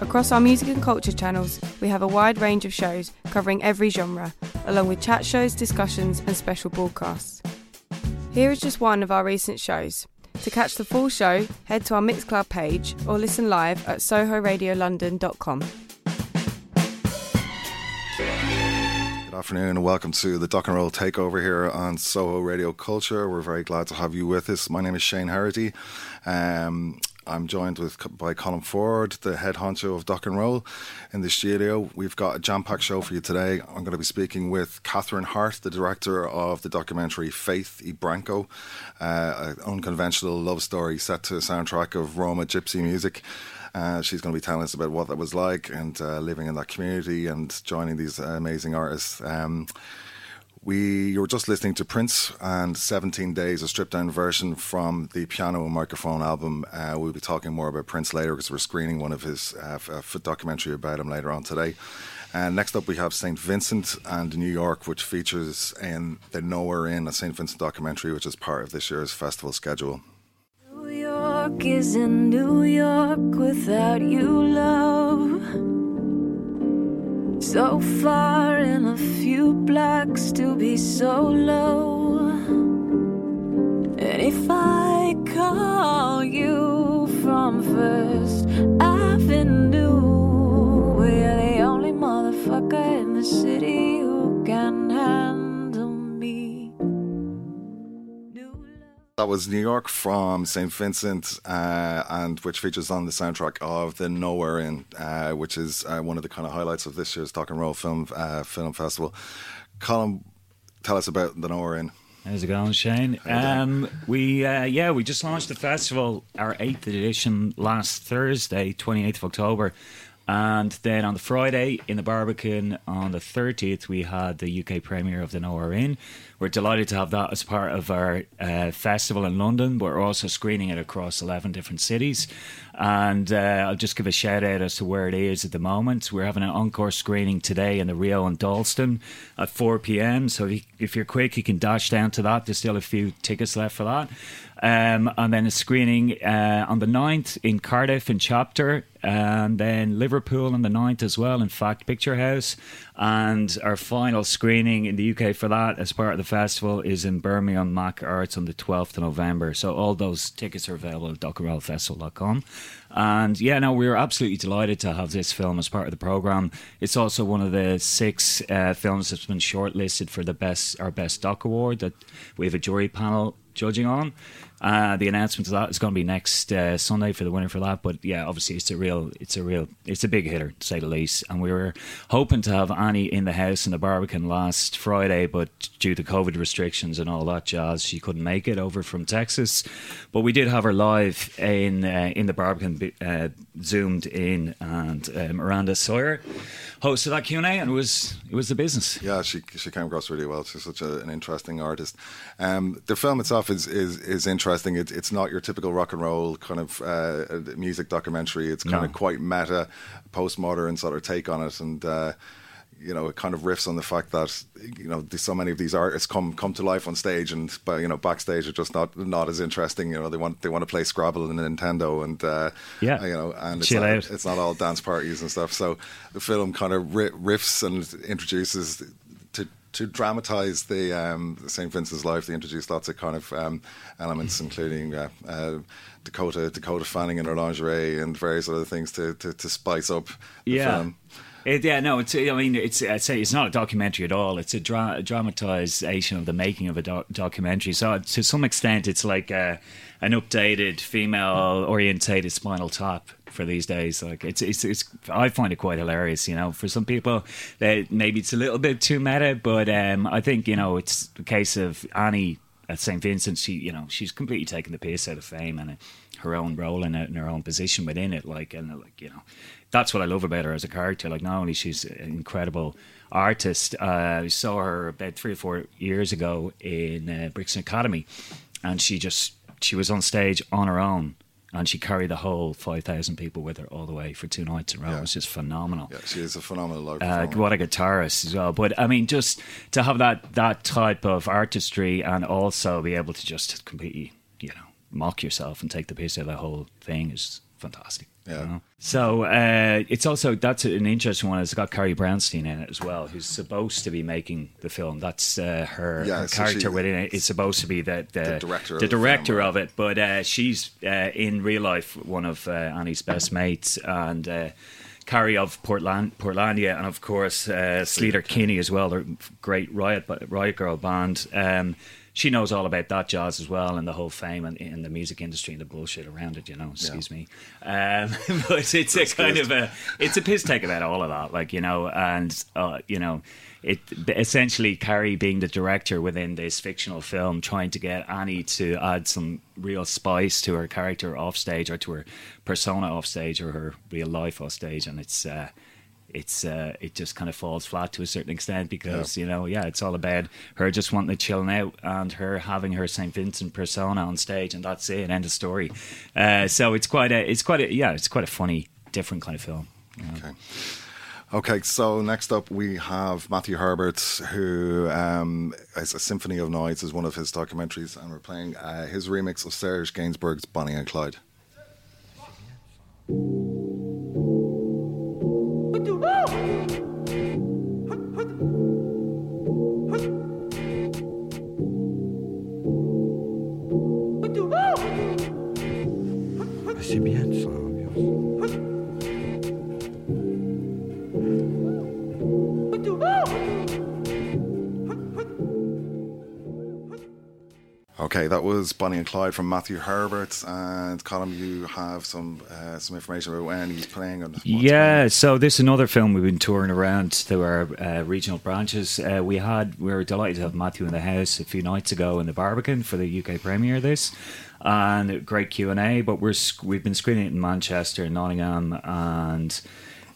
Across our music and culture channels, we have a wide range of shows covering every genre, along with chat shows, discussions, and special broadcasts. Here is just one of our recent shows. To catch the full show, head to our Mixcloud page or listen live at sohoradiolondon.com. Good afternoon and welcome to the Dock and Roll Takeover here on Soho Radio Culture. We're very glad to have you with us. My name is Shane Harity. Um, I'm joined with by Colin Ford, the head honcho of Dock and Roll, in the studio. We've got a jam-packed show for you today. I'm going to be speaking with Catherine Hart, the director of the documentary Faith y Branko, uh, an unconventional love story set to a soundtrack of Roma gypsy music. Uh, she's going to be telling us about what that was like and uh, living in that community and joining these amazing artists. Um, we you were just listening to Prince and 17 Days, a stripped down version from the Piano and Microphone album. Uh, we'll be talking more about Prince later because we're screening one of his uh, f- documentary about him later on today. And next up, we have St. Vincent and New York, which features in the Nowhere Inn, a St. Vincent documentary, which is part of this year's festival schedule. New York is in New York without you, love. So far in a few blocks to be so low. And if I call you from First Avenue, we're the only motherfucker in the city That was New York from St. Vincent, uh, and which features on the soundtrack of the Nowhere Inn, uh, which is uh, one of the kind of highlights of this year's Dock and Roll Film uh, Film Festival. Colin, tell us about the Nowhere Inn. How's it going, Shane? Um, we uh, yeah, we just launched the festival, our eighth edition last Thursday, twenty eighth of October, and then on the Friday in the Barbican on the 30th, we had the UK premiere of The Nowhere Inn. We're delighted to have that as part of our uh, festival in London. We're also screening it across 11 different cities. And uh, I'll just give a shout out as to where it is at the moment. We're having an encore screening today in the Rio and Dalston at 4 pm. So if you're quick, you can dash down to that. There's still a few tickets left for that. Um, and then a screening uh, on the 9th in Cardiff in Chapter, and then Liverpool on the 9th as well in Fact Picture House. And our final screening in the UK for that as part of the festival is in Birmingham Mac Arts on the 12th of November. So all those tickets are available at docnrollfestival.com. And yeah, no, we were absolutely delighted to have this film as part of the program. It's also one of the six uh, films that's been shortlisted for the best our best doc award that we have a jury panel judging on. Uh, the announcement of that is going to be next uh, Sunday for the winner for that. But yeah, obviously it's a real, it's a real, it's a big hitter to say the least. And we were hoping to have Annie in the house in the Barbican last Friday, but due to COVID restrictions and all that jazz, she couldn't make it over from Texas. But we did have her live in uh, in the Barbican, uh, zoomed in, and uh, Miranda Sawyer hosted that Q and A, and it was it was the business. Yeah, she she came across really well. She's such a, an interesting artist. Um, the film itself is is is interesting. It, it's not your typical rock and roll kind of uh, music documentary. It's kind No. of quite meta, postmodern sort of take on it, and. Uh, you know, it kind of riffs on the fact that you know so many of these artists come come to life on stage, and but you know backstage are just not not as interesting. You know, they want they want to play Scrabble and Nintendo, and uh, Yeah. you know, and it's Chill not, out. it's not all dance parties and stuff. So the film kind of riffs and introduces to dramatize the um, St. Vincent's life. They introduced lots of kind of um, elements, including uh, uh, Dakota Dakota Fanning in her lingerie and various other things to to, to spice up the Yeah. film. It, yeah, no, it's. I mean, it's. I'd say it's not a documentary at all. It's a, dra- a dramatization of the making of a doc- documentary. So to some extent, it's like a, an updated female-orientated Spinal Tap for these days. Like it's, it's, it's. I find it quite hilarious. You know, for some people, they, maybe it's a little bit too meta, but um, I think you know it's a case of Annie at St Vincent, she you know she's completely taken the piss out of fame and uh, her own role in it and her own position within it. Like and uh, like you know, that's what I love about her as a character. Like not only she's an incredible artist, uh, I saw her about three or four years ago in uh, Brixton Academy, and she just she was on stage on her own and she carried the whole 5,000 people with her all the way for two nights in a row. Yeah. It was just phenomenal. Yeah, she is a phenomenal live Uh, what a guitarist as well. But I mean, just to have that that type of artistry and also be able to just completely, you know, mock yourself and take the piss out of the whole thing is fantastic. You Yeah. know? So uh, it's also that's an interesting one. It's got Carrie Brownstein in it as well, who's supposed to be making the film. That's uh, her, Yeah, her so character she- within it. It's supposed to be the the, The director of the the director of it, but uh, she's uh, in real life one of uh, Annie's best mates and. Carrie of Portland, Portlandia, and of course uh, Sleater Kinney as well. They're great Riot Riot Girl band. Um, she knows all about that jazz as well, and the whole fame and in the music industry and the bullshit around it. You know, excuse me. Um, but it's a kind of a it's a piss take about all of that, like you know, and uh, you know. It essentially Carrie being the director within this fictional film, trying to get Annie to add some real spice to her character off stage or to her persona off stage or her real life off stage, and it's uh, it's uh, it just kind of falls flat to a certain extent because you know yeah it's all about her just wanting to chill out and her having her Saint Vincent persona on stage and that's it end of story. Uh, so it's quite a it's quite a yeah it's quite a funny different kind of film. you know. Okay. Okay, so next up we have Matthew Herbert, who um, is a Symphony of Noise, is one of his documentaries, and we're playing uh, his remix of Serge Gainsbourg's Bonnie and Clyde. C'est bien Okay, that was Bonnie and Clyde from Matthew Herbert, and Colin, you have some uh, some information about when he's playing and what's Yeah, so this is another film we've been touring around to our uh, regional branches. Uh, we had we were delighted to have Matthew in the house a few nights ago in the Barbican for the UK premiere of this, and great Q and A. But we're we've been screening it in Manchester, and Nottingham, and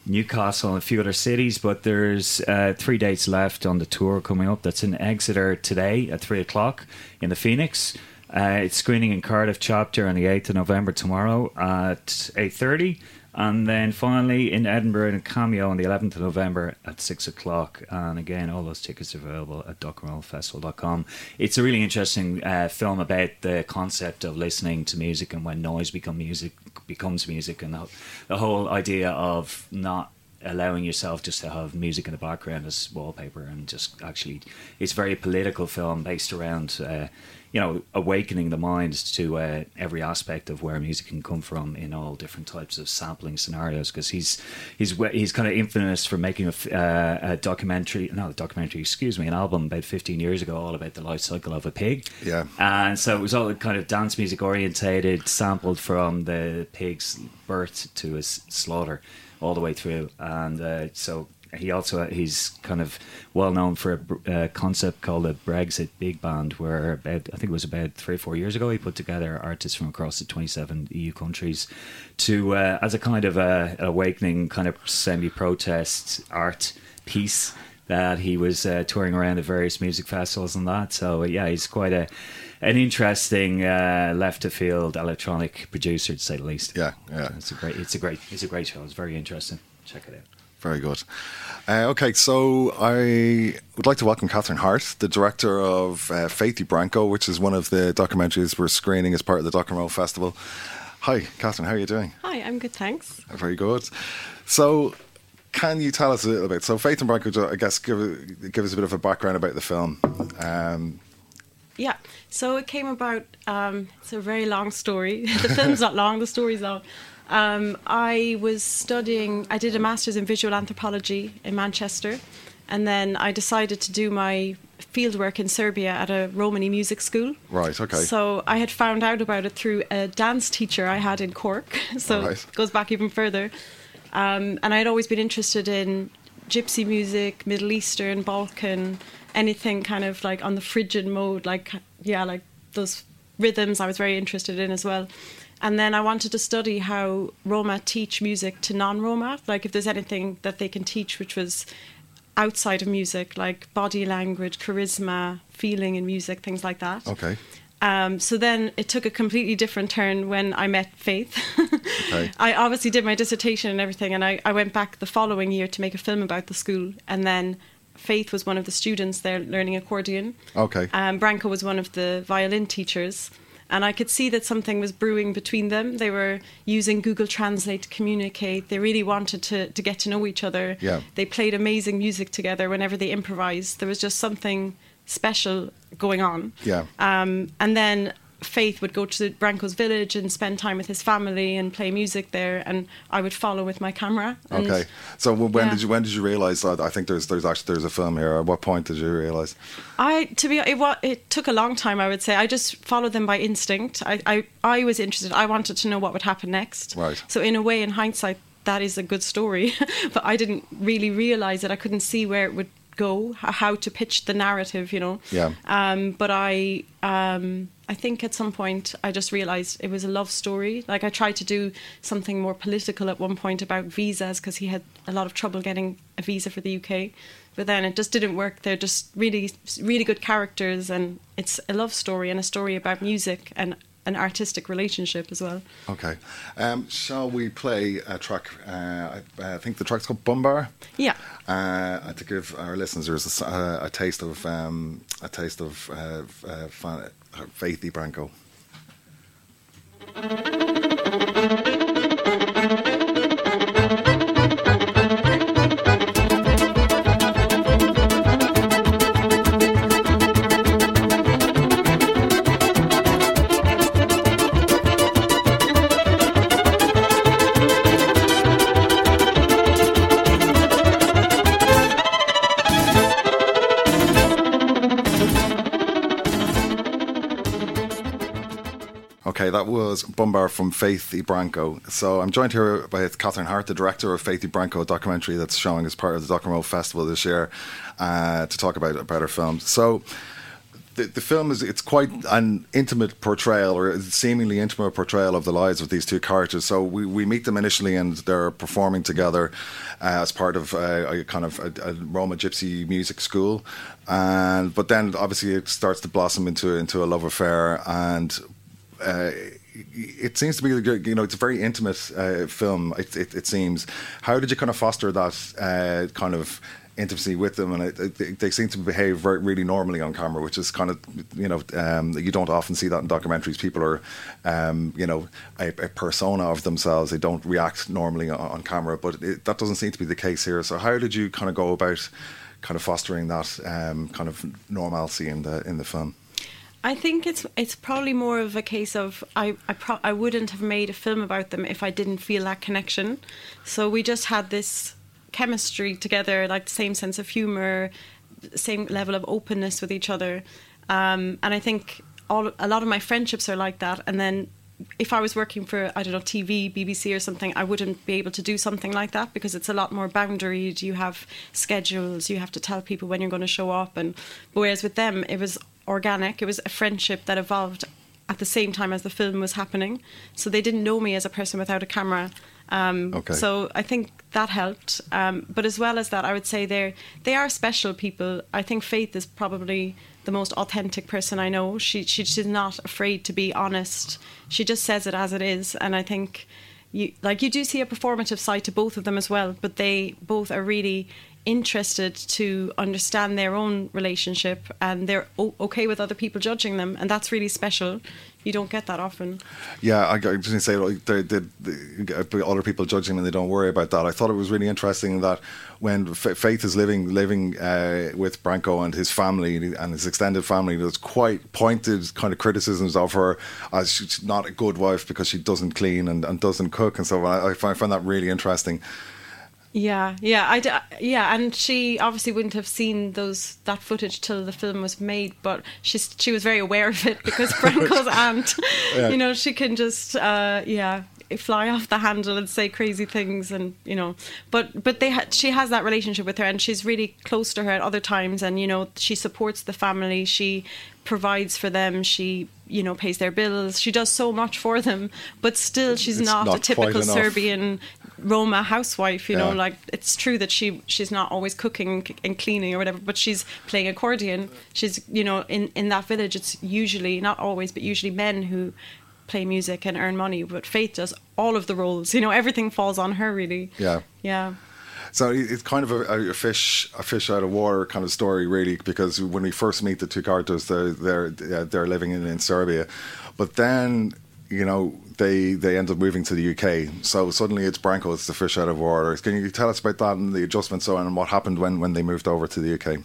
Newcastle and a few other cities, but there's uh, three dates left on the tour coming up. That's in Exeter today at three o'clock in the Phoenix. Uh, it's screening in Cardiff chapter on the eighth of November tomorrow at eight thirty, and then finally in Edinburgh in a cameo on the eleventh of November at six o'clock. And again, all those tickets are available at docnrollfestival.com. It's a really interesting uh, film about the concept of listening to music and when noise become music becomes music, and the, the whole idea of not allowing yourself just to have music in the background as wallpaper and just actually it's very political film based around uh, you know awakening the mind to uh, every aspect of where music can come from in all different types of sampling scenarios. Because he's he's he's kind of infamous for making a, uh, a documentary not a documentary excuse me an album about 15 years ago all about the life cycle of a pig. Yeah. and so it was all kind of dance music orientated, sampled from the pig's birth to his slaughter, all the way through. And uh, so he also he's kind of well known for a br- uh, concept called the Brexit Big Band, where about I think it was about three or four years ago he put together artists from across the 27 EU countries to uh, as a kind of a, awakening kind of semi-protest art piece that he was uh, touring around at various music festivals and that. So yeah, he's quite a an interesting uh, left of field electronic producer to say the least. Yeah, yeah. It's a great, it's a great, it's a great show. It's very interesting. Check it out. Very good. Uh, okay, so I would like to welcome Catherine Hart, the director of uh, Faithy Branko, which is one of the documentaries we're screening as part of the Dock and Roll Festival. Hi, Catherine, how are you doing? Hi, I'm good, thanks. Very good. So, can you tell us a little bit? So, Faith and Branko, I guess, give give us a bit of a background about the film. Um, Yeah, so it came about. Um, it's a very long story. the film's not long. The story's long. Um, I was studying. I did a master's in visual anthropology in Manchester, and then I decided to do my fieldwork in Serbia at a Romani music school. right. Okay. So I had found out about it through a dance teacher I had in Cork. So Right. it goes back even further. Um, and I'd always been interested in gypsy music, Middle Eastern, Balkan, anything kind of like on the Phrygian mode, like yeah, like those rhythms I was very interested in as well. And then I wanted to study how Roma teach music to non-Roma, like if there's anything that they can teach which was outside of music, like body language, charisma, feeling in music, things like that. Okay. Um, so then it took a completely different turn when I met Faith. Okay. I obviously did my dissertation and everything, and I, I went back the following year to make a film about the school. And then Faith was one of the students there learning accordion. Okay. Um, Branko was one of the violin teachers. And I could see that something was brewing between them. They were using Google Translate to communicate. They really wanted to, to get to know each other. Yeah. They played amazing music together whenever they improvised. There was just something special going on. Yeah. Um, and then Faith would go to Branko's village and spend time with his family and play music there, and I would follow with my camera. And Okay. So when yeah. did you when did you realize that? I think there's there's actually there's a film here. At what point did you realize? I, to be, it, it took a long time. I would say I just followed them by instinct. I, I, I was interested. I wanted to know what would happen next. Right. So in a way, in hindsight, that is a good story. but I didn't really realize it. I couldn't see where it would go, how to pitch the narrative. You know. Yeah. Um, but I, um, I think at some point I just realized it was a love story. Like I tried to do something more political at one point about visas because he had a lot of trouble getting a visa for the UK. But then it just didn't work. They're just really, really good characters, and it's a love story and a story about music and an artistic relationship as well. Okay. Um, shall we play a track? Uh, I, I think the track's called Bumbar. Yeah. Uh, to give our listeners a, uh, a taste of um, a taste of uh, uh, uh, Faithy Branko. Bumbar from Faith Branko. So I'm joined here by Catherine Hart, the director of Faith Branko, a documentary that's showing as part of the Roll Festival this year, uh, to talk about about her films. So the, the film is it's quite an intimate portrayal or seemingly intimate portrayal of the lives of these two characters so we, we meet them initially and they're performing together uh, as part of uh, a kind of a, a Roma gypsy music school and but then obviously it starts to blossom into into a love affair and uh, it seems to be, you know, it's a very intimate uh, film. It, it, it seems. How did you kind of foster that uh, kind of intimacy with them? And it, it, they seem to behave very, really normally on camera, which is kind of, you know, um, you don't often see that in documentaries. People are, um, you know, a, a persona of themselves. They don't react normally on, on camera, but it, that doesn't seem to be the case here. So how did you kind of go about kind of fostering that um, kind of normalcy in the in the film? I think it's it's probably more of a case of I I, pro- I wouldn't have made a film about them if I didn't feel that connection. So we just had this chemistry together, like the same sense of humor, same level of openness with each other, um, and I think all a lot of my friendships are like that. And then if I was working for I don't know TV, BBC or something, I wouldn't be able to do something like that because it's a lot more boundaried. You have schedules, you have to tell people when you're going to show up, and whereas with them it was organic. It was a friendship that evolved at the same time as the film was happening. So they didn't know me as a person without a camera. Um, Okay. So I think that helped. Um, but as well as that, I would say they're they are special people. I think Faith is probably the most authentic person I know. She she she's not afraid to be honest. She just says it as it is, and I think you like you do see a performative side to both of them as well. But they both are really interested to understand their own relationship and they're o- okay with other people judging them and that's really special you don't get that often Yeah, I, going to say like, they, other people judging and they don't worry about that. I thought it was really interesting that when F- Faith is living living uh, with Branko and his family and his extended family, there's quite pointed kind of criticisms of her as she's not a good wife because she doesn't clean and, and doesn't cook and so on. I, I find that really interesting. Yeah, yeah, I d- yeah, and she obviously wouldn't have seen those that footage till the film was made, but she's she was very aware of it because Branko's aunt, Yeah. you know, she can just uh, yeah, fly off the handle and say crazy things, and you know. But but they ha- she has that relationship with her, and she's really close to her at other times, and you know she supports the family. She provides for them. She you know pays their bills. She does so much for them, but still she's not, not a typical. Serbian Roma housewife. You know, like it's true that she she's not always cooking and cleaning or whatever, but she's playing accordion. She's you know in in that village, it's usually not always, but usually men who play music and earn money. But Faith does all of the roles. You know, everything falls on her really. Yeah. Yeah. So it's kind of a, a fish, a fish out of water kind of story, really, because when we first meet the two characters, they're they're they're living in, in Serbia, but then you know they they end up moving to the UK. So suddenly it's Branko, it's the fish out of water. Can you tell us about that and the adjustments so on and what happened when when they moved over to the UK?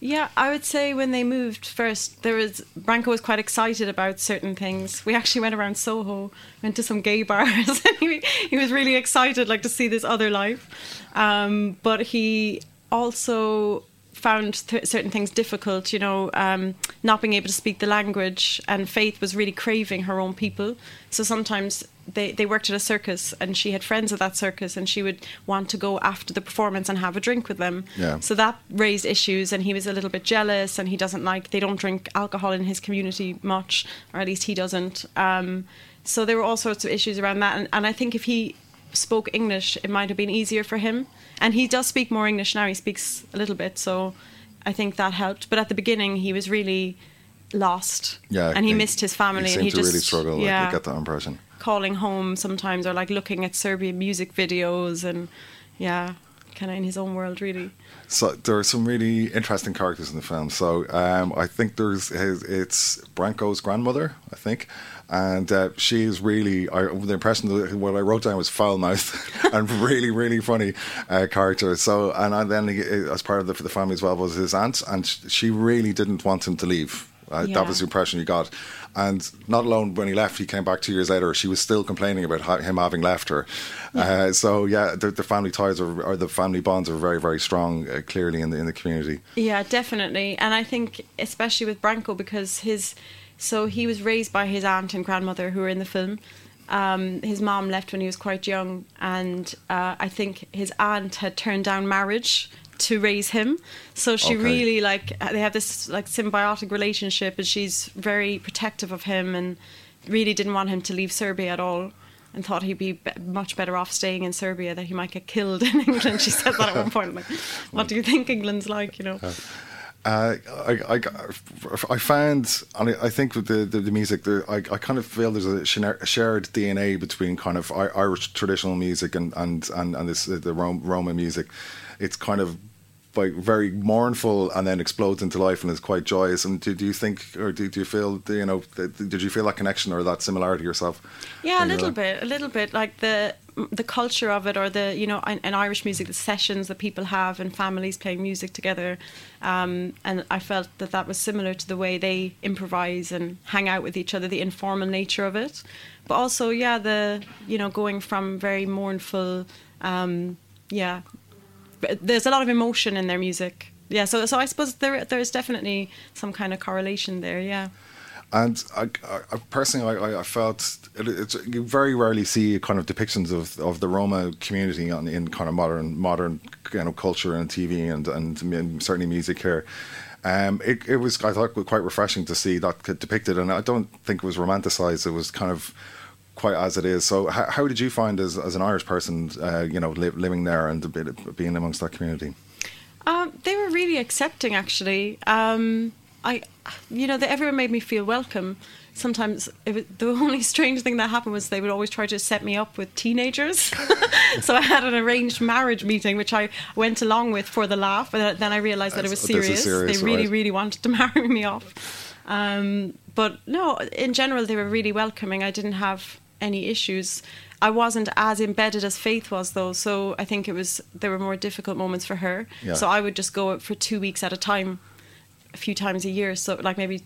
Yeah, I would say when they moved first, there was Branko was quite excited about certain things. We actually went around Soho, went to some gay bars, he, he was really excited, like to see this other life. Um, but he also found th- certain things difficult, you know, um, not being able to speak the language, and Faith was really craving her own people. So sometimes they, they worked at a circus, and she had friends at that circus, and she would want to go after the performance and have a drink with them. Yeah. So that raised issues, and he was a little bit jealous, and he doesn't like they don't drink alcohol in his community much, or at least he doesn't. Um, so there were all sorts of issues around that, and, and I think if he spoke English, it might have been easier for him. And he does speak more English now; he speaks a little bit, so I think that helped. But at the beginning, he was really lost, Yeah, and he, missed his family, He and he to just really struggle. Like, yeah I get that impression. calling home sometimes or like looking at Serbian music videos and yeah, kind of in his own world really. So there are some really interesting characters in the film. So um, I think there's his, it's Branko's grandmother, I think, and uh, she is really. I, the impression that what I wrote down was foul mouth and really, really funny uh, character. So and, then he, as part of the, the family as well was his aunt, and she really didn't want him to leave. Uh, Yeah. That was the impression you got. And not alone when he left, he came back two years later. She was still complaining about ha- him having left her. Uh, so yeah, the, the family ties are, or the family bonds are very, very strong. Uh, clearly in the in the community. Yeah, definitely. And I think especially with Branko because his so he was raised by his aunt and grandmother who were in the film. Um, his mom left when he was quite young, and uh, I think his aunt had turned down marriage to raise him. So she Okay. really like they have this like symbiotic relationship, and she's very protective of him, and really didn't want him to leave Serbia at all. And thought he'd be, be much better off staying in Serbia, that he might get killed in England. She said that at one point. Like, what do you think England's like? You know. Uh, I, I, I found, and I I think with the, the, the music, there, I, I kind of feel there's a shared DNA between kind of Irish traditional music and and and, and this the Rom- Roma music. It's kind of like very mournful and then explodes into life and is quite joyous. And do, do you think, or do, do you feel, you know, did you feel that connection or that similarity yourself? Yeah, a little bit, a little bit. Like the the culture of it, or the you know, in, in Irish music, the sessions that people have and families playing music together, um, and I felt that that was similar to the way they improvise and hang out with each other, the informal nature of it, but also yeah, the you know, going from very mournful, um, yeah, there's a lot of emotion in their music. Yeah, so so I suppose there there's definitely some kind of correlation there. Yeah. And I, I personally, I, I- felt it, it's you very rarely see kind of depictions of, of the Roma community on, in kind of modern modern you know culture and TV and and, m- certainly music here. Um, it, it was I thought quite refreshing to see that depicted, and I don't think it was romanticized. It was kind of quite as it is. So, how, how did you find as, as an Irish person, uh, you know, li- living there and being amongst that community? Um, they were really accepting, actually. Um, I, you know, they, everyone made me feel welcome. Sometimes it was, the only strange thing that happened was they would always try to set me up with teenagers. so I had an arranged marriage meeting, which I went along with for the laugh, but then I realised that it was serious. serious, they really, right. really wanted to marry me off. Um, but no, in general, they were really welcoming. I didn't have any issues. I wasn't as embedded as Faith was, though. So I think it was there were more difficult moments for her. Yeah. So I would just go out for two weeks at a time, a few times a year. So like maybe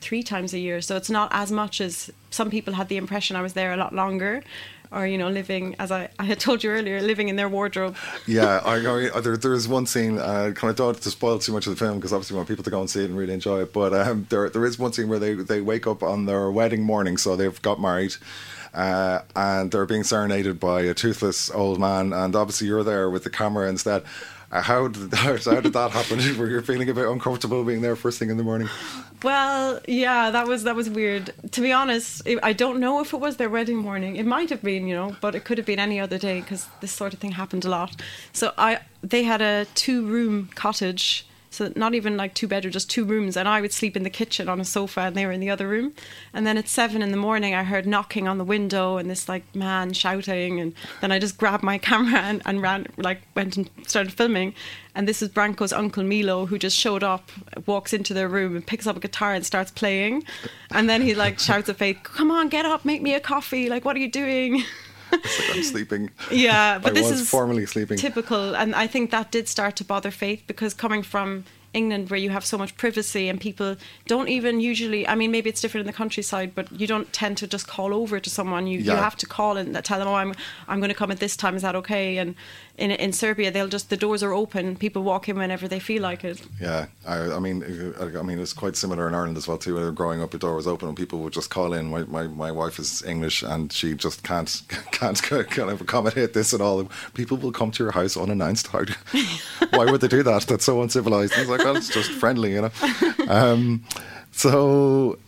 three times a year. So it's not as much as some people had the impression I was there a lot longer, or you know, living as I, I had told you earlier, living in their wardrobe. yeah, I, I, there, there is one scene. Uh, kind of don't to spoil too much of the film because obviously we want people to go and see it and really enjoy it. But um, there, there is one scene where they they wake up on their wedding morning, so they've got married. Uh, and they're being serenaded by a toothless old man, and obviously you're there with the camera instead. Uh, how did how did that happen? Were you feeling a bit uncomfortable being there first thing in the morning? Well, yeah, that was that was weird. To be honest, I- don't know if it was their wedding morning. It might have been, you know, but it could have been any other day because this sort of thing happened a lot. So I, they had a two-room cottage, so not even like two bedroom, just two rooms, and I would sleep in the kitchen on a sofa, and they were in the other room. And then at seven in the morning, I heard knocking on the window and this like man shouting, and then I just grabbed my camera and, and ran, like went and started filming. And this is Branko's uncle Milo, who just showed up, walks into their room and picks up a guitar and starts playing. And then he like shouts at Faith, "Come on, get up, make me a coffee! Like, what are you doing?" Like I'm sleeping. Yeah, but I this was is formerly sleeping. typical, and I think that did start to bother Faith because coming from England, where you have so much privacy and people don't even usually. I mean, maybe it's different in the countryside, but you don't tend to just call over to someone. You you have to call and tell them, "Oh, I'm I'm going to come at this time. Is that okay?" And in in Serbia, they'll just the doors are open. People walk in whenever they feel like it. Yeah, I, I mean, I, I mean, it's quite similar in Ireland as well too. When growing up, the door was open and people would just call in. My, my, my wife is English and she just can't can't kind of accommodate this at all. People will come to your house unannounced. How? Why would they do that? That's so uncivilized. And it's like, well, it's just friendly, you know. Um, so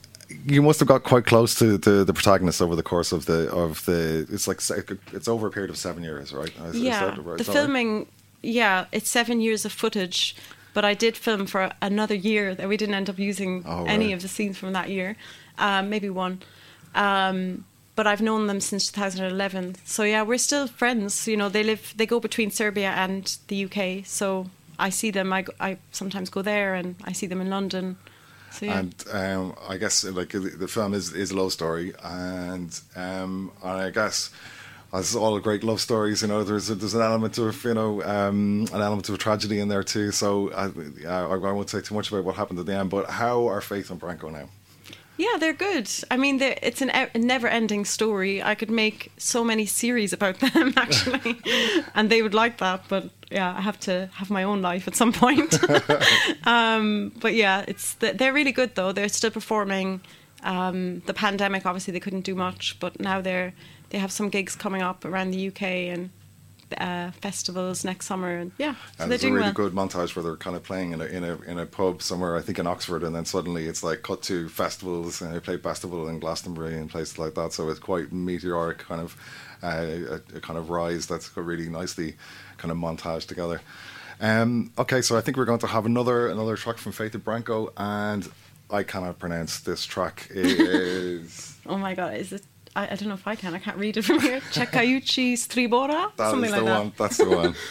you must have got quite close to the, the protagonist over the course of the of the. It's like it's over a period of seven years, right? Is- is yeah, right? the Is that right? filming. Yeah, it's seven years of footage, but I did film for another year that we didn't end up using Oh, any of the scenes from that year, um, maybe one. Um, but I've known them since 2011, so yeah, we're still friends. You know, they live, they go between Serbia and the UK, so I see them. I, I sometimes go there, and I see them in London. And um, I guess like the, film is, is a love story, and um, I guess as all great love stories, you know, there's a, there's an element of you know um, an element of tragedy in there too. So I, I, I won't say too much about what happened at the end, but how are Faith and Branko now? Yeah, they're good. I mean, they're, it's an, e- a never-ending story. I could make so many series about them, actually, and they would like that. But yeah, I have to have my own life at some point. um, but yeah, it's they're really good though. They're still performing. Um, the pandemic, obviously, they couldn't do much, but now they're they have some gigs coming up around the UK and uh, festivals next summer, and yeah, so And there's a really well. good montage where they're kind of playing in a in a in a pub somewhere, I think in Oxford, and then suddenly it's like cut to festivals, and they play festival in Glastonbury and places like that. So it's quite meteoric kind of uh, a, a kind of rise that's got really nicely kind of montage together. Um, okay, so I think we're going to have another another track from Faith of Branko, and I cannot pronounce this track. It is Oh my god, is it? I, I, don't know if I can. I can't read it from here. Chakayuchi Stribora, that something like that. One, that's the one.